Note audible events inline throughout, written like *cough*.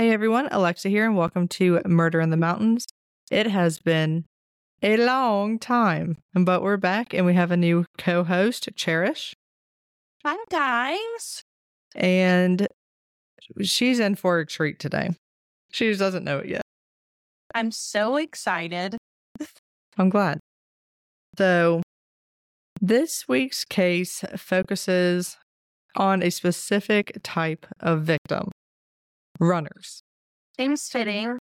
Hey everyone, Alexa here, and welcome to Murder in the Mountains. It has been a long time, but we're back and we have a new co host, Cherish, Hi, guys. and she's in for a treat today. She just doesn't know it yet. I'm so excited. I'm glad. So, this week's case focuses on a specific type of victim runners. Seems fitting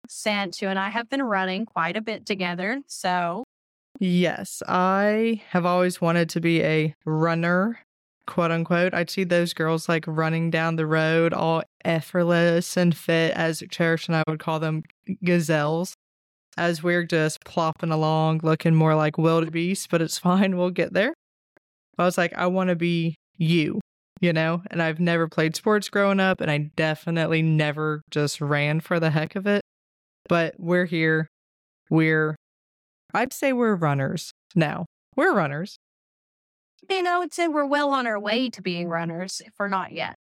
you and I have been running quite a bit together. So, Yes, I have always wanted to be a runner, quote unquote. I'd see those girls like running down the road, all effortless and fit, as Cherish and I would call them gazelles, as we're just plopping along, looking more like wildebeest, but it's *laughs* fine. We'll get there. I was like, I want to be you, you know? And I've never played sports growing up, and I definitely never just ran for the heck of it. But we're here. We're I'd say we're runners now. We're runners. you know, I'd say we're well on our way to being runners if we're not yet.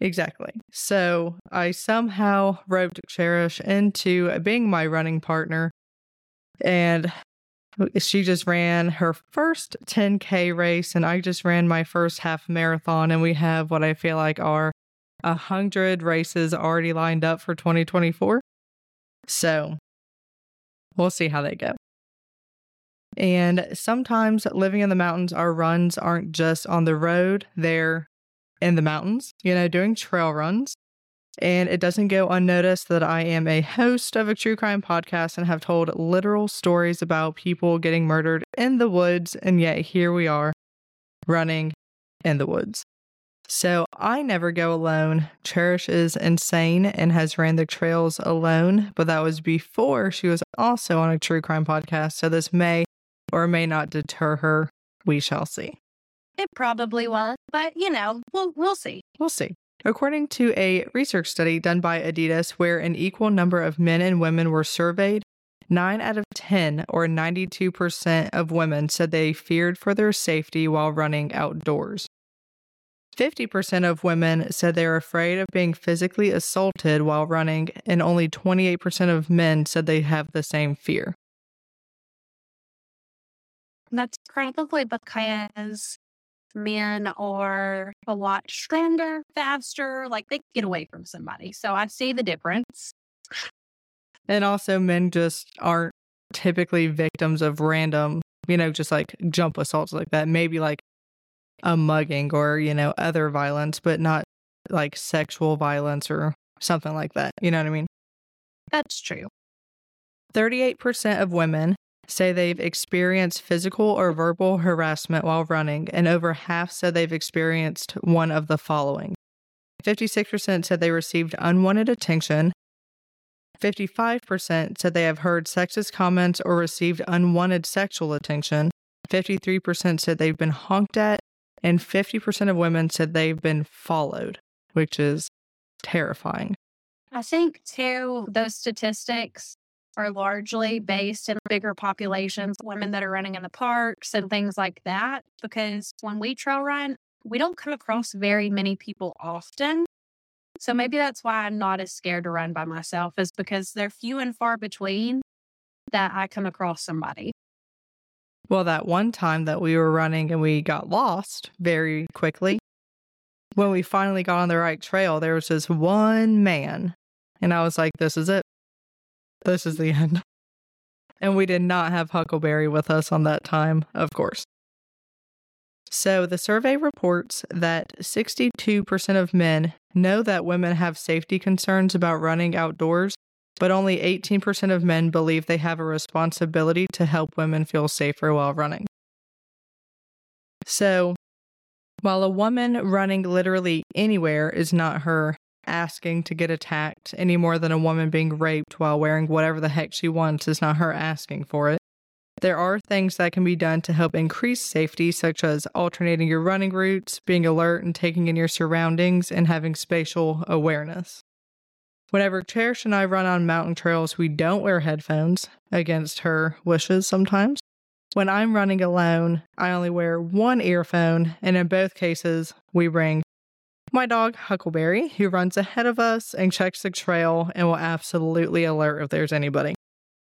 Exactly. So I somehow roped Cherish into being my running partner. And she just ran her first 10K race, and I just ran my first half marathon. And we have what I feel like are a hundred races already lined up for 2024. So we'll see how they go. And sometimes living in the mountains, our runs aren't just on the road, they're in the mountains, you know, doing trail runs. And it doesn't go unnoticed that I am a host of a true crime podcast and have told literal stories about people getting murdered in the woods. And yet here we are running in the woods. So I never go alone. Cherish is insane and has ran the trails alone, but that was before she was also on a true crime podcast. So this may or may not deter her. We shall see. It probably won't, but you know, we'll we'll see. We'll see. According to a research study done by Adidas, where an equal number of men and women were surveyed, 9 out of 10, or 92% of women, said they feared for their safety while running outdoors. 50% of women said they were afraid of being physically assaulted while running, and only 28% of men said they have the same fear. That's probably because men are a lot stronger, faster, like they get away from somebody. So I see the difference. And also, men just aren't typically victims of random, you know, just like jump assaults like that. Maybe like a mugging or, you know, other violence, but not like sexual violence or something like that. You know what I mean? That's true. 38% of women say they've experienced physical or verbal harassment while running, and over half said they've experienced one of the following 56% said they received unwanted attention. 55% said they have heard sexist comments or received unwanted sexual attention. 53% said they've been honked at. And 50% of women said they've been followed, which is terrifying. I think too those statistics are largely based in bigger populations, women that are running in the parks and things like that. Because when we trail run, we don't come across very many people often. So maybe that's why I'm not as scared to run by myself, is because they're few and far between that I come across somebody. Well, that one time that we were running and we got lost very quickly, when we finally got on the right trail, there was this one man. And I was like, this is it. This is the end. And we did not have Huckleberry with us on that time, of course. So the survey reports that 62% of men know that women have safety concerns about running outdoors, but only 18% of men believe they have a responsibility to help women feel safer while running. So, while a woman running literally anywhere is not her asking to get attacked any more than a woman being raped while wearing whatever the heck she wants is not her asking for it. There are things that can be done to help increase safety, such as alternating your running routes, being alert and taking in your surroundings, and having spatial awareness. Whenever Cherish and I run on mountain trails, we don't wear headphones against her wishes sometimes. When I'm running alone, I only wear one earphone, and in both cases, we bring my dog Huckleberry, who runs ahead of us and checks the trail and will absolutely alert if there's anybody.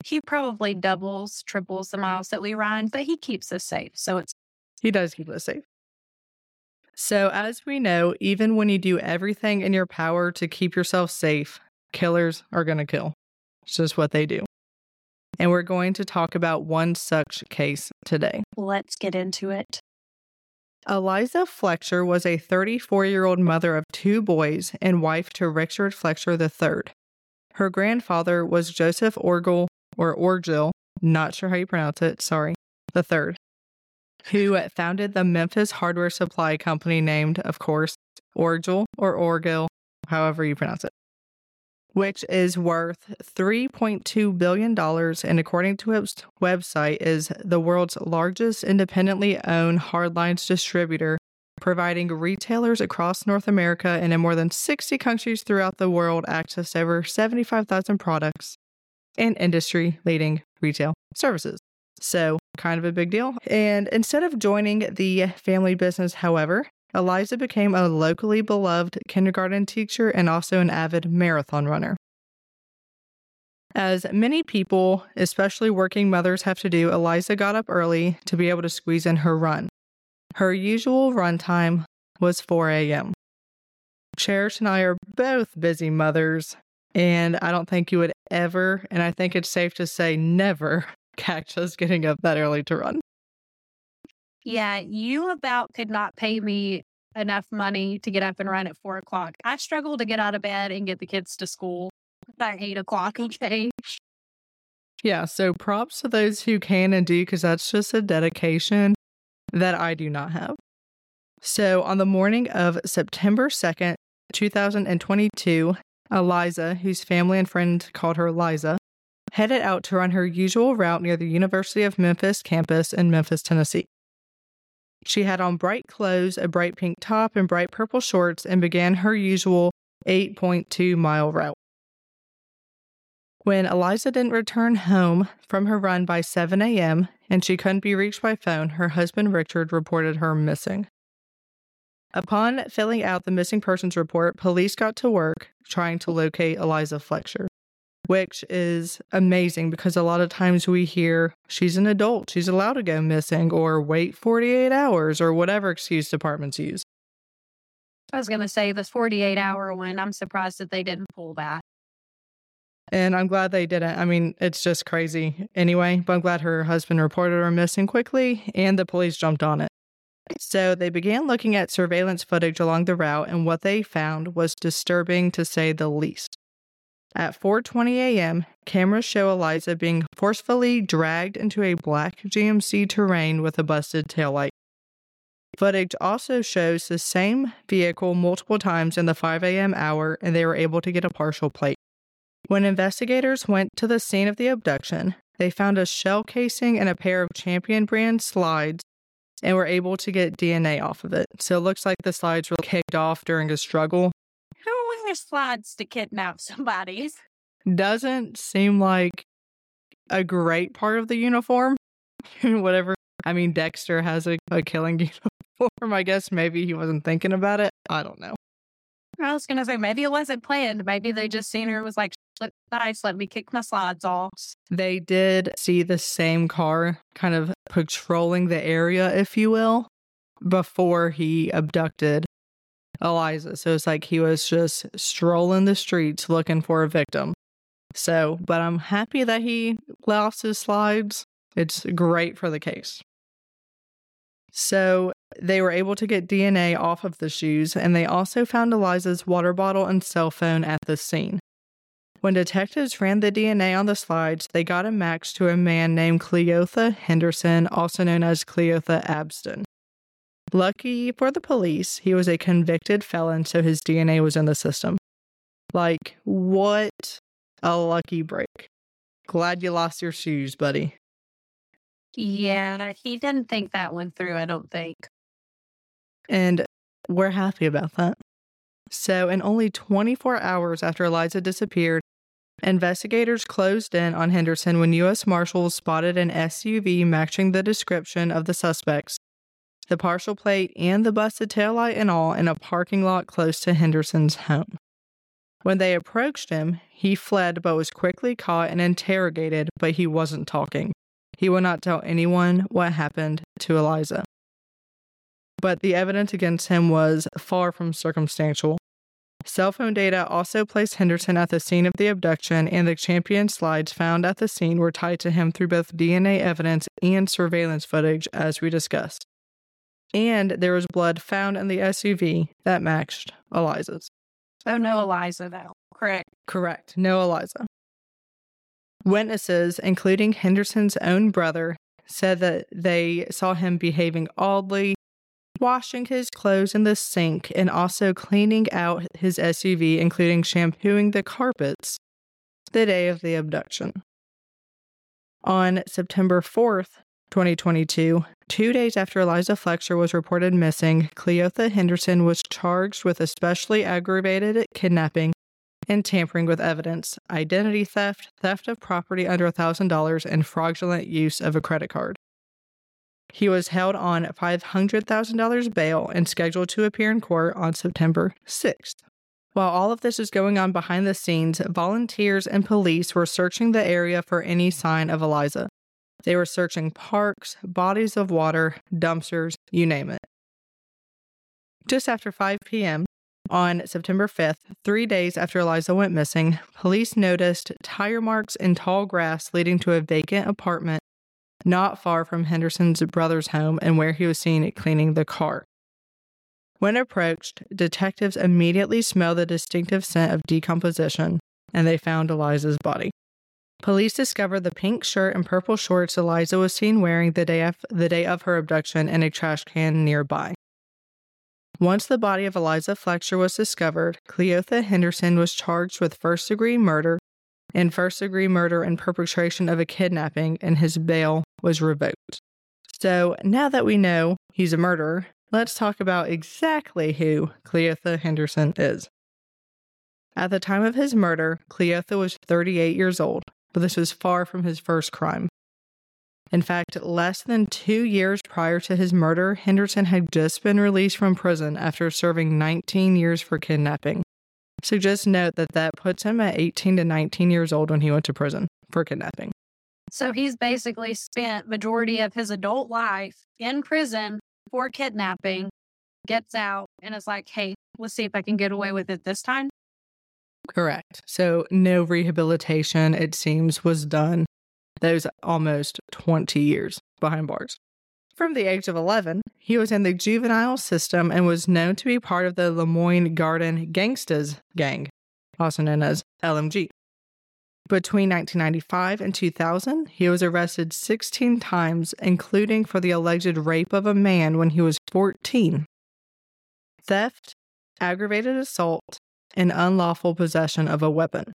He probably doubles, triples the miles that we run, but he keeps us safe. So it's he does keep us safe. So, as we know, even when you do everything in your power to keep yourself safe, killers are going to kill. It's just what they do. And we're going to talk about one such case today. Let's get into it. Eliza Fletcher was a 34 year old mother of two boys and wife to Richard Fletcher III. Her grandfather was Joseph Orgel or Orgill, not sure how you pronounce it, sorry, the third, who founded the Memphis hardware supply company named, of course, Orgill or Orgill, however you pronounce it which is worth $3.2 billion and according to its website is the world's largest independently owned hardlines distributor providing retailers across North America and in more than 60 countries throughout the world access to over 75,000 products and industry leading retail services. So, kind of a big deal. And instead of joining the family business, however, Eliza became a locally beloved kindergarten teacher and also an avid marathon runner. As many people, especially working mothers, have to do, Eliza got up early to be able to squeeze in her run. Her usual run time was 4 a.m. Cherish and I are both busy mothers, and I don't think you would ever, and I think it's safe to say never, *laughs* catch us getting up that early to run. Yeah, you about could not pay me enough money to get up and run at four o'clock. I struggle to get out of bed and get the kids to school by eight o'clock *laughs* day. Yeah, so props to those who can and do, because that's just a dedication that I do not have. So, on the morning of September 2nd, 2022, Eliza, whose family and friends called her Liza, headed out to run her usual route near the University of Memphis campus in Memphis, Tennessee. She had on bright clothes, a bright pink top, and bright purple shorts, and began her usual 8.2 mile route. When Eliza didn't return home from her run by 7 a.m. and she couldn't be reached by phone, her husband Richard reported her missing. Upon filling out the missing persons report, police got to work trying to locate Eliza Fletcher which is amazing because a lot of times we hear she's an adult, she's allowed to go missing or wait 48 hours or whatever excuse departments use. I was going to say this 48 hour one, I'm surprised that they didn't pull that. And I'm glad they didn't. I mean, it's just crazy anyway, but I'm glad her husband reported her missing quickly and the police jumped on it. So they began looking at surveillance footage along the route, and what they found was disturbing to say the least. At 4:20 a.m., cameras show Eliza being forcefully dragged into a black GMC Terrain with a busted taillight. Footage also shows the same vehicle multiple times in the 5 a.m. hour, and they were able to get a partial plate. When investigators went to the scene of the abduction, they found a shell casing and a pair of Champion brand slides and were able to get DNA off of it. So it looks like the slides were kicked off during a struggle slides to kidnap *laughs* somebody. Doesn't seem like a great part of the uniform. *laughs* Whatever. I mean, Dexter has a, a killing *laughs* uniform. I guess maybe he wasn't thinking about it. I don't know. I was going to say, maybe it wasn't planned. Maybe they just seen her was like, nice, let me kick my slides off. They did see the same car kind of patrolling the area, if you will, before he abducted Eliza. So it's like he was just strolling the streets looking for a victim. So, but I'm happy that he lost his slides. It's great for the case. So they were able to get DNA off of the shoes, and they also found Eliza's water bottle and cell phone at the scene. When detectives ran the DNA on the slides, they got a match to a man named Cleotha Henderson, also known as Cleotha Abston. Lucky for the police, he was a convicted felon, so his DNA was in the system. Like, what a lucky break. Glad you lost your shoes, buddy. Yeah, he didn't think that went through, I don't think. And we're happy about that. So, in only 24 hours after Eliza disappeared, investigators closed in on Henderson when U.S. Marshals spotted an SUV matching the description of the suspects the partial plate, and the busted taillight and all in a parking lot close to Henderson's home. When they approached him, he fled but was quickly caught and interrogated, but he wasn't talking. He would not tell anyone what happened to Eliza. But the evidence against him was far from circumstantial. Cell phone data also placed Henderson at the scene of the abduction, and the champion slides found at the scene were tied to him through both DNA evidence and surveillance footage, as we discussed. And there was blood found in the SUV that matched Eliza's. Oh, no, Eliza, though. Correct. Correct. No Eliza. Witnesses, including Henderson's own brother, said that they saw him behaving oddly, washing his clothes in the sink, and also cleaning out his SUV, including shampooing the carpets, the day of the abduction. On September 4th, 2022, two days after Eliza Fletcher was reported missing, Cleotha Henderson was charged with especially aggravated kidnapping and tampering with evidence, identity theft, theft of property under $1,000, and fraudulent use of a credit card. He was held on $500,000 bail and scheduled to appear in court on September 6th. While all of this is going on behind the scenes, volunteers and police were searching the area for any sign of Eliza. They were searching parks, bodies of water, dumpsters, you name it. Just after 5 p.m., on September 5th, three days after Eliza went missing, police noticed tire marks in tall grass leading to a vacant apartment not far from Henderson's brother's home and where he was seen cleaning the car. When approached, detectives immediately smelled the distinctive scent of decomposition and they found Eliza's body. Police discovered the pink shirt and purple shorts Eliza was seen wearing the day of, the day of her abduction in a trash can nearby. Once the body of Eliza Fletcher was discovered, Cleotha Henderson was charged with first degree murder and first degree murder and perpetration of a kidnapping, and his bail was revoked. So now that we know he's a murderer, let's talk about exactly who Cleotha Henderson is. At the time of his murder, Cleotha was 38 years old, but this was far from his first crime. In fact, less than two years prior to his murder, Henderson had just been released from prison after serving 19 years for kidnapping. So just note that that puts him at 18 to 19 years old when he went to prison for kidnapping. So he's basically spent majority of his adult life in prison for kidnapping, gets out and is like, "Hey, let's see if I can get away with it this time." Correct. So no rehabilitation it seems was done those almost 20 years behind bars. From the age of 11, he was in the juvenile system and was known to be part of the Lemoyne Garden Gangsters gang, also known as LMG. Between 1995 and 2000, he was arrested 16 times, including for the alleged rape of a man when he was 14, theft, aggravated assault, and unlawful possession of a weapon.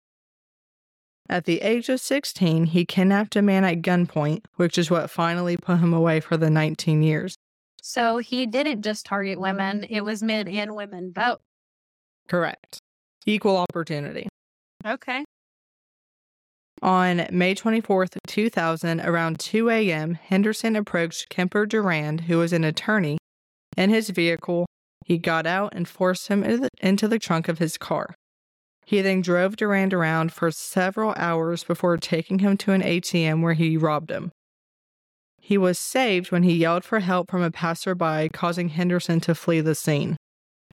At the age of 16, he kidnapped a man at gunpoint, which is what finally put him away for the 19 years. So he didn't just target women, it was men and women both. Correct. Equal opportunity. Okay. On May 24th, 2000, around 2 a.m., Henderson approached Kemper Durand, who was an attorney, in his vehicle. He got out and forced him into the trunk of his car. He then drove Durand around for several hours before taking him to an ATM where he robbed him. He was saved when he yelled for help from a passerby, causing Henderson to flee the scene.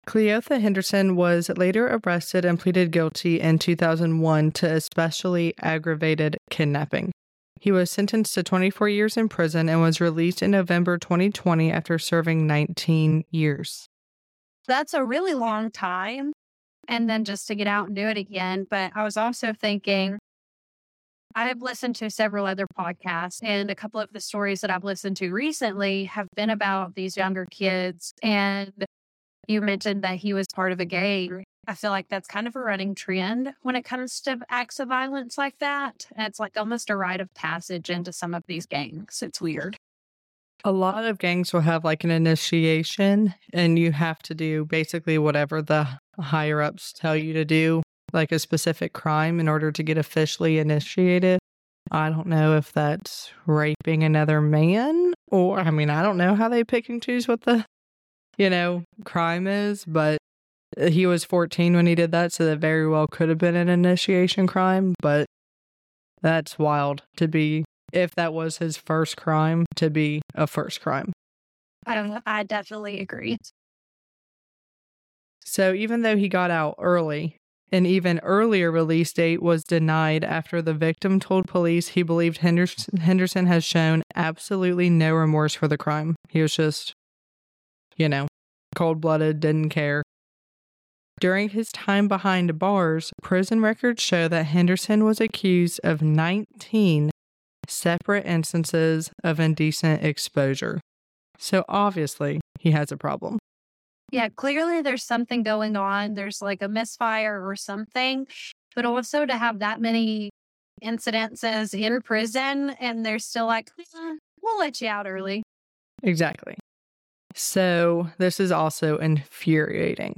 Cleotha Henderson was later arrested and pleaded guilty in 2001 to especially aggravated kidnapping. He was sentenced to 24 years in prison and was released in November 2020 after serving 19 years. That's a really long time and then just to get out and do it again. But I was also thinking, I have listened to several other podcasts, and a couple of the stories that I've listened to recently have been about these younger kids. And you mentioned that he was part of a gang. I feel like that's kind of a running trend when it comes to acts of violence like that. It's like almost a rite of passage into some of these gangs. It's weird. A lot of gangs will have like an initiation, and you have to do basically whatever the higher ups tell you to do, like a specific crime, in order to get officially initiated. I don't know if that's raping another man Or, I mean, I don't know how they pick and choose what the, you know, crime is, but uh, he was 14 when he did that. So that very well could have been an initiation crime. But that's wild to be, if that was his first crime, to be a first crime. I don't know. I definitely agree. So even though he got out early, an even earlier release date was denied after the victim told police he believed Henderson, Henderson has shown absolutely no remorse for the crime. He was just, you know, cold blooded, didn't care. During his time behind bars, prison records show that Henderson was accused of 19 separate instances of indecent exposure. So obviously, he has a problem. Yeah, clearly there's something going on. There's like a misfire or something. But also to have that many incidences in prison and they're still like, "Eh, we'll let you out early. Exactly. So, this is also infuriating.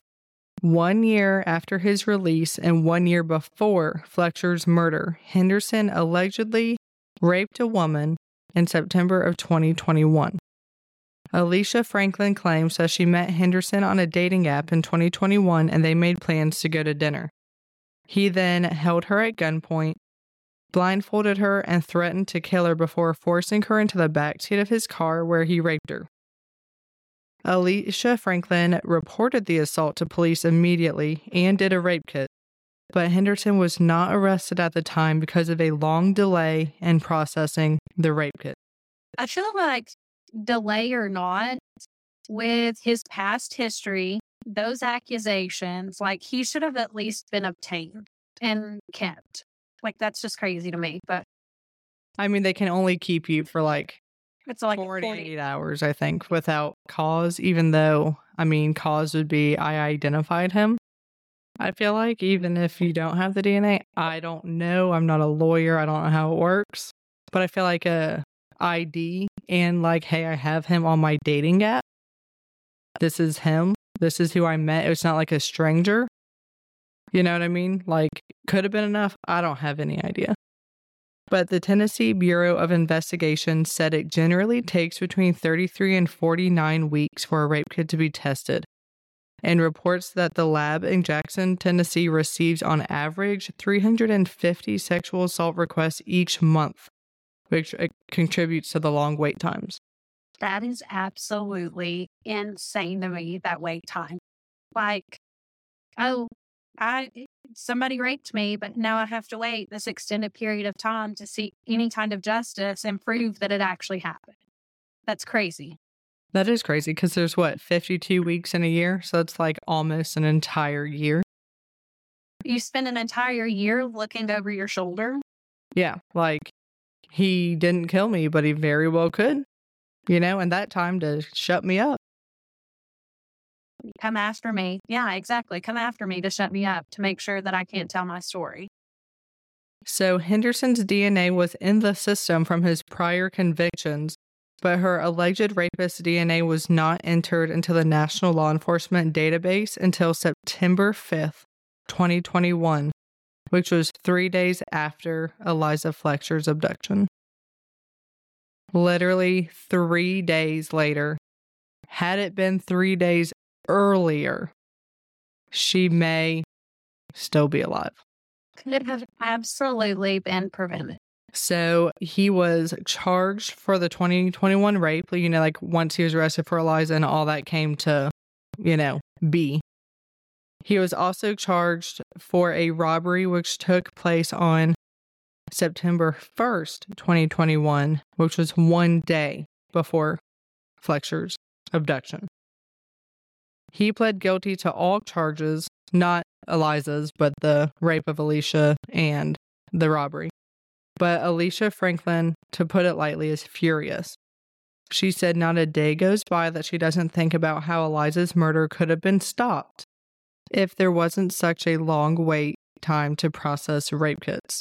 One year after his release and one year before Fletcher's murder, Henderson allegedly raped a woman in September of 2021. Alicia Franklin claims that she met Henderson on a dating app in 2021 and they made plans to go to dinner. He then held her at gunpoint, blindfolded her, and threatened to kill her before forcing her into the backseat of his car where he raped her. Alicia Franklin reported the assault to police immediately and did a rape kit, but Henderson was not arrested at the time because of a long delay in processing the rape kit. I feel like delay or not, with his past history, those accusations, like he should have at least been obtained and kept. Like that's just crazy to me. But I mean, they can only keep you for like it's like 48 hours, I think, without cause, even though, I mean, cause would be I identified him. I feel like even if you don't have the DNA, I don't know. I'm not a lawyer. I don't know how it works. But I feel like a ID and like, hey, I have him on my dating app. This is him. This is who I met. It's not like a stranger. You know what I mean? Like, could have been enough. I don't have any idea. But the Tennessee Bureau of Investigation said it generally takes between 33 and 49 weeks for a rape kit to be tested, and reports that the lab in Jackson, Tennessee receives on average 350 sexual assault requests each month, which uh, contributes to the long wait times. That is absolutely insane to me, that wait time. Like, oh, I somebody raped me, but now I have to wait this extended period of time to seek any kind of justice and prove that it actually happened. That's crazy. That is crazy because there's what, 52 weeks in a year? So it's like almost an entire year. You spend an entire year looking over your shoulder. Yeah. Like he didn't kill me, but he very well could, you know, and that time to shut me up. Come after me. Yeah, exactly. Come after me to shut me up to make sure that I can't tell my story. So Henderson's DNA was in the system from his prior convictions, but her alleged rapist DNA was not entered into the National Law Enforcement Database until September 5th, 2021, which was three days after Eliza Fletcher's abduction. Literally three days later, had it been three days earlier, she may still be alive. Could have absolutely been prevented. So he was charged for the 2021 rape, you know, like once he was arrested for Eliza and all that came to, you know, be. He was also charged for a robbery which took place on September 1st, 2021, which was one day before Fletcher's abduction. He pled guilty to all charges, not Eliza's, but the rape of Alicia and the robbery. But Alicia Franklin, to put it lightly, is furious. She said not a day goes by that she doesn't think about how Eliza's murder could have been stopped if there wasn't such a long wait time to process rape kits.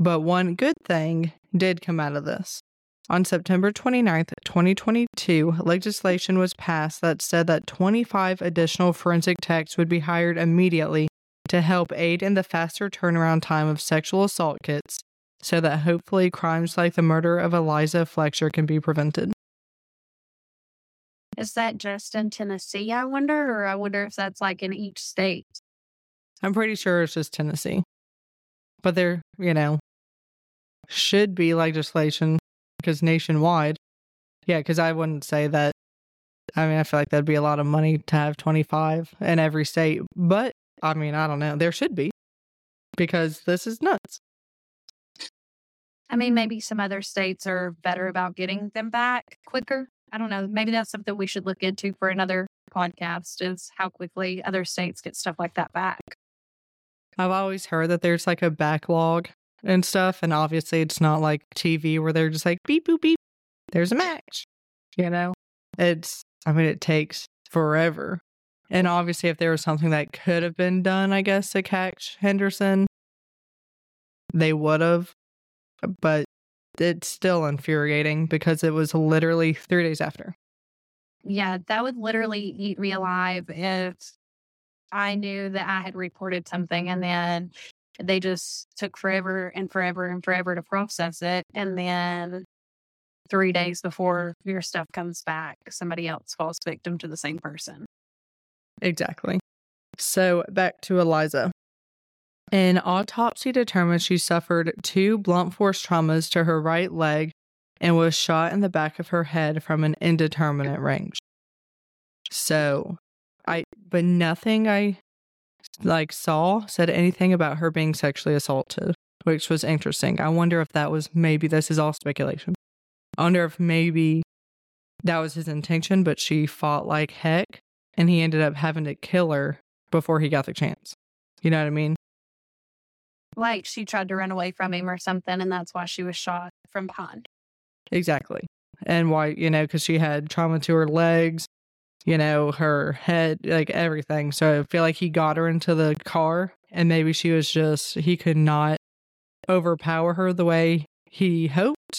But one good thing did come out of this. On September 29th, 2022, legislation was passed that said that 25 additional forensic techs would be hired immediately to help aid in the faster turnaround time of sexual assault kits so that hopefully crimes like the murder of Eliza Fletcher can be prevented. Is that just in Tennessee, I wonder? Or I wonder if that's like in each state? I'm pretty sure it's just Tennessee. But there, you know, should be legislation because nationwide. Yeah, because I wouldn't say that. I mean, I feel like that'd be a lot of money to have 25 in every state. But I mean, I don't know. There should be because this is nuts. I mean, mm-hmm. maybe some other states are better about getting them back quicker. I don't know. Maybe that's something we should look into for another podcast is how quickly other states get stuff like that back. I've always heard that there's like a backlog and stuff. And obviously, it's not like TV where they're just like beep, boop, beep. There's a match. You know, it's, I mean, it takes forever. And obviously, if there was something that could have been done, I guess, to catch Henderson, they would have. But it's still infuriating because it was literally three days after. Yeah, that would literally eat me alive if I knew that I had reported something and then they just took forever and forever and forever to process it. And then three days before your stuff comes back, somebody else falls victim to the same person. Exactly. So back to Eliza. An autopsy determined she suffered two blunt force traumas to her right leg and was shot in the back of her head from an indeterminate range. So, I but nothing I like saw said anything about her being sexually assaulted, which was interesting. I wonder if that was maybe this is all speculation. I wonder if maybe that was his intention, but she fought like heck and he ended up having to kill her before he got the chance. You know what I mean? Like she tried to run away from him or something, and that's why she was shot from behind. Exactly. And why, you know, because she had trauma to her legs, you know, her head, like everything. So I feel like he got her into the car and maybe she was just, he could not overpower her the way he hoped.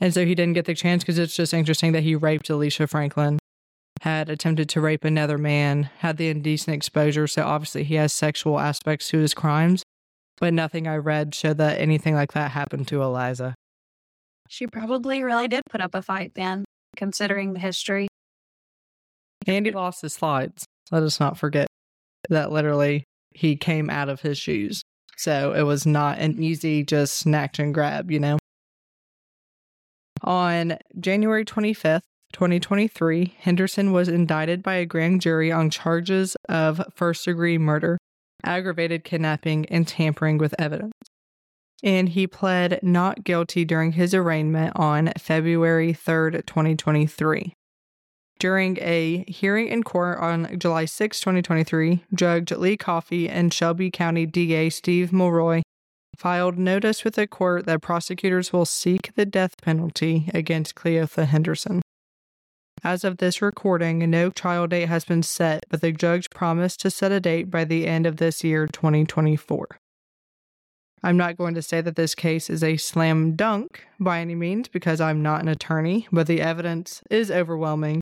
And so he didn't get the chance because it's just interesting that he raped Alicia Franklin, had attempted to rape another man, had the indecent exposure. So obviously he has sexual aspects to his crimes. But nothing I read showed that anything like that happened to Eliza. She probably really did put up a fight then, considering the history. And he lost his slides. Let us not forget that literally he came out of his shoes. So it was not an easy just snatch and grab, you know? On January 25th, 2023, Henderson was indicted by a grand jury on charges of first degree murder, aggravated kidnapping, and tampering with evidence. And he pled not guilty during his arraignment on February 3rd, 2023. During a hearing in court on July 6, 2023, Judge Lee Coffey and Shelby County DA Steve Mulroy filed notice with the court that prosecutors will seek the death penalty against Cleotha Henderson. As of this recording, no trial date has been set, but the judge promised to set a date by the end of this year, 2024. I'm not going to say that this case is a slam dunk by any means because I'm not an attorney, but the evidence is overwhelming.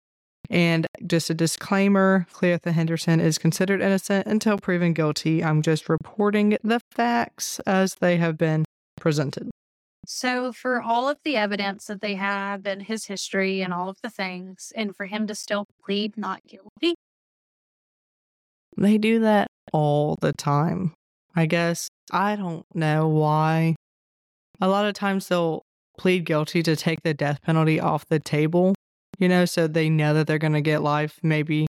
And just a disclaimer Cleotha Henderson is considered innocent until proven guilty. I'm just reporting the facts as they have been presented. So, for all of the evidence that they have and his history and all of the things, and for him to still plead not guilty, They do that all the time. I guess I don't know why. A lot of times they'll plead guilty to take the death penalty off the table, you know, so they know that they're going to get life, maybe,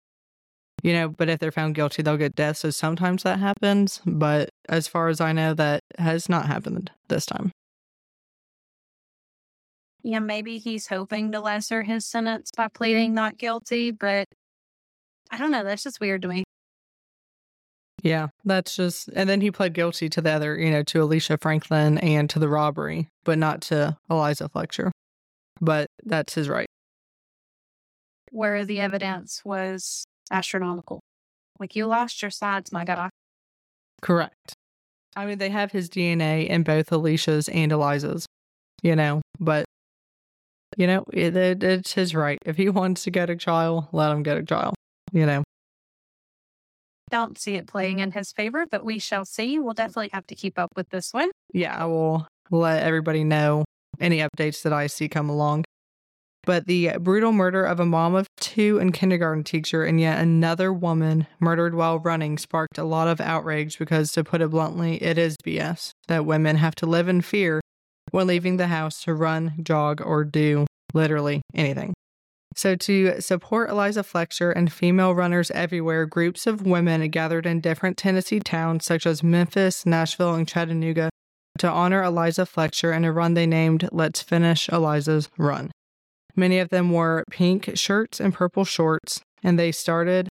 you know, but if they're found guilty, they'll get death. So sometimes that happens. But as far as I know, that has not happened this time. Yeah, maybe he's hoping to lesser his sentence by mm-hmm. pleading not guilty, but I don't know. That's just weird to me. Yeah, that's just, and then he pled guilty to the other, you know, to Alicia Franklin and to the robbery, but not to Eliza Fletcher. But that's his right. Where the evidence was astronomical. Like, you lost your sides, my God. Correct. I mean, they have his DNA in both Alicia's and Eliza's, you know, but, you know, it, it, it's his right. If he *laughs* wants to go to trial, let him go to trial, you know. Don't see it playing in his favor, but we shall see. We'll definitely have to keep up with this one. Yeah, I will let everybody know any updates that I see come along. But the brutal murder of a mom of two and kindergarten teacher and yet another woman murdered while running sparked a lot of outrage because, to put it bluntly, it is BS that women have to live in fear when leaving the house to run, jog, or do literally anything. So, to support Eliza Fletcher and female runners everywhere, groups of women gathered in different Tennessee towns such as Memphis, Nashville, and Chattanooga to honor Eliza Fletcher in a run they named Let's Finish Eliza's Run. Many of them wore pink shirts and purple shorts, and they started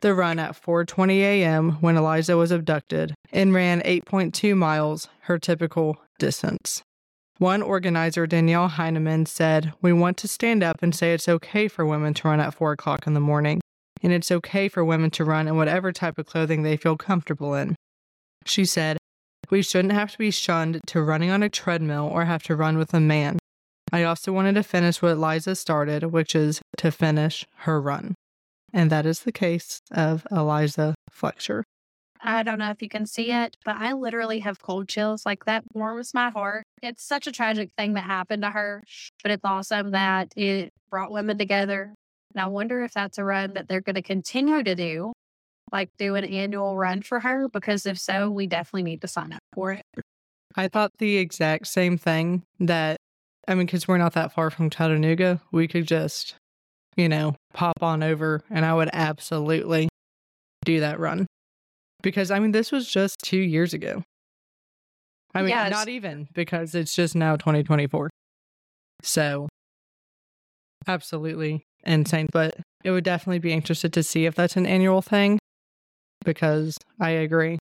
the run at 4:20 a.m. when Eliza was abducted and ran 8.2 miles, her typical distance. One organizer, Danielle Heineman, said, We want to stand up and say it's okay for women to run at 4 o'clock in the morning, and it's okay for women to run in whatever type of clothing they feel comfortable in. She said, We shouldn't have to be shunned to running on a treadmill or have to run with a man. I also wanted to finish what Liza started, which is to finish her run. And that is the case of Eliza Fletcher. I don't mm-hmm. know if you can see it, but I literally have cold chills. Like that warms my heart. It's such a tragic thing that happened to her, but it's awesome that it brought women together. And I wonder if that's a run that they're going to continue to do, like do an annual run for her, because if so, we definitely need to sign up for it. I thought the exact same thing that, I mean, because we're not that far from Chattanooga, we could just, you know, pop on over and I would absolutely do that run because I mean, this was just two years ago. I mean, Yes. not even because it's just now 2024. So, absolutely insane. But it would definitely be interested to see if that's an annual thing because I agree.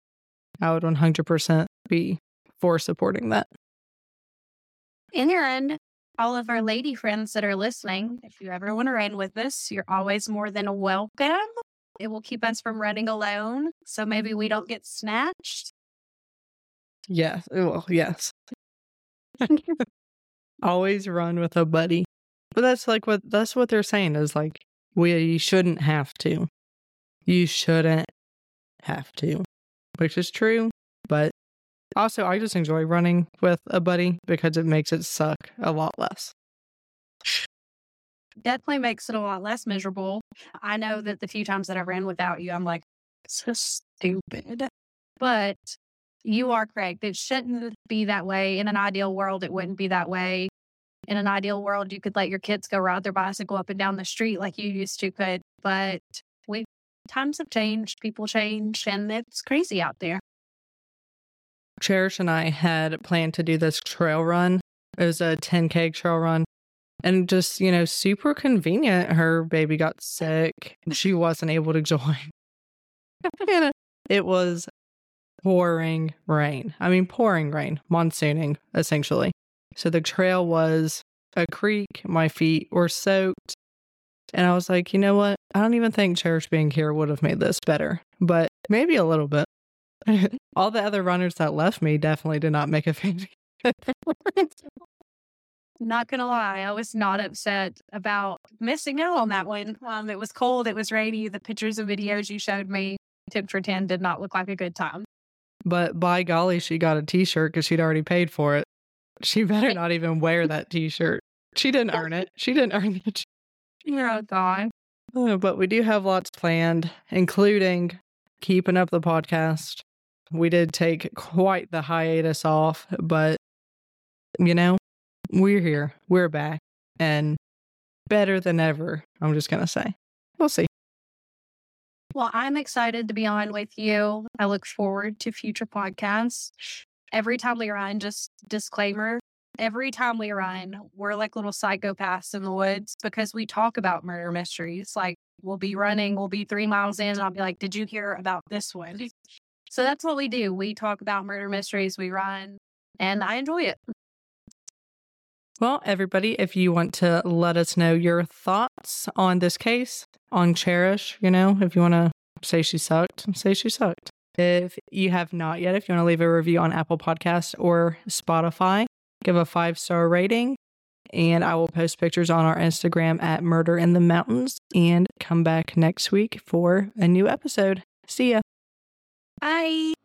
I would 100% be for supporting that. In your end, all of our lady friends that are listening, if you ever want to run with us, you're always more than welcome. It will keep us from running alone. So maybe we don't get snatched. Yes. Well, yes. *laughs* *laughs* Always run with a buddy. But that's like what that's what they're saying is like we shouldn't have to. You shouldn't have to. Which is true, but also I just enjoy running with a buddy because it makes it suck a lot less. Definitely makes it a lot less miserable. I know mm-hmm. that the few times that I ran without you, I'm like, so stupid. But you are correct. It shouldn't be that way. In an ideal world, it wouldn't be that way. In an ideal world, you could let your kids go ride their bicycle up and down the street like you used to could. But we times have changed, people change, and it's crazy out there. Cherish and I had planned to do this trail run. It was a 10K trail run. And just, you know, super convenient. Her baby got sick and she wasn't able to *laughs* join. And it was pouring rain. I mean, pouring rain, monsooning, essentially. So the trail was a creek. My feet were soaked. And I was like, you know what? I don't even think Cherish being here would have made this better, but maybe a little bit. *laughs* All the other runners that left me definitely did not make a fancy. *laughs* Not gonna lie, I was not upset about missing out on that one. Um, it was cold, it was rainy. The pictures and videos you showed me, tip for 10, did not look like a good time. but by golly, she got a t shirt because she'd already paid for it. She better not even wear that t shirt. She didn't earn it. She didn't earn it. Oh, God. Uh, But we do have lots planned, including keeping up the podcast. We did take quite the hiatus off, but you know, we're here. We're back and better than ever. I'm just going to say. We'll see. Well, I'm excited to be on with you. I look forward to future podcasts. Every time we run, just disclaimer every time we run, we're like little psychopaths in the woods because we talk about murder mysteries. Like we'll be running, we'll be three miles in, and I'll be like, Did you hear about this one? *laughs* So that's what we do. We talk about murder mysteries, we run, and I enjoy it. Well, everybody, if you want to let us know your thoughts on this case, on Cherish, you know, if you want to say she sucked, say she sucked. If you have not yet, if you want to leave a review on Apple Podcast or Spotify, give a five star rating. And I will post pictures on our Instagram at Murder in the Mountains and come back next week for a new episode. See ya. Bye.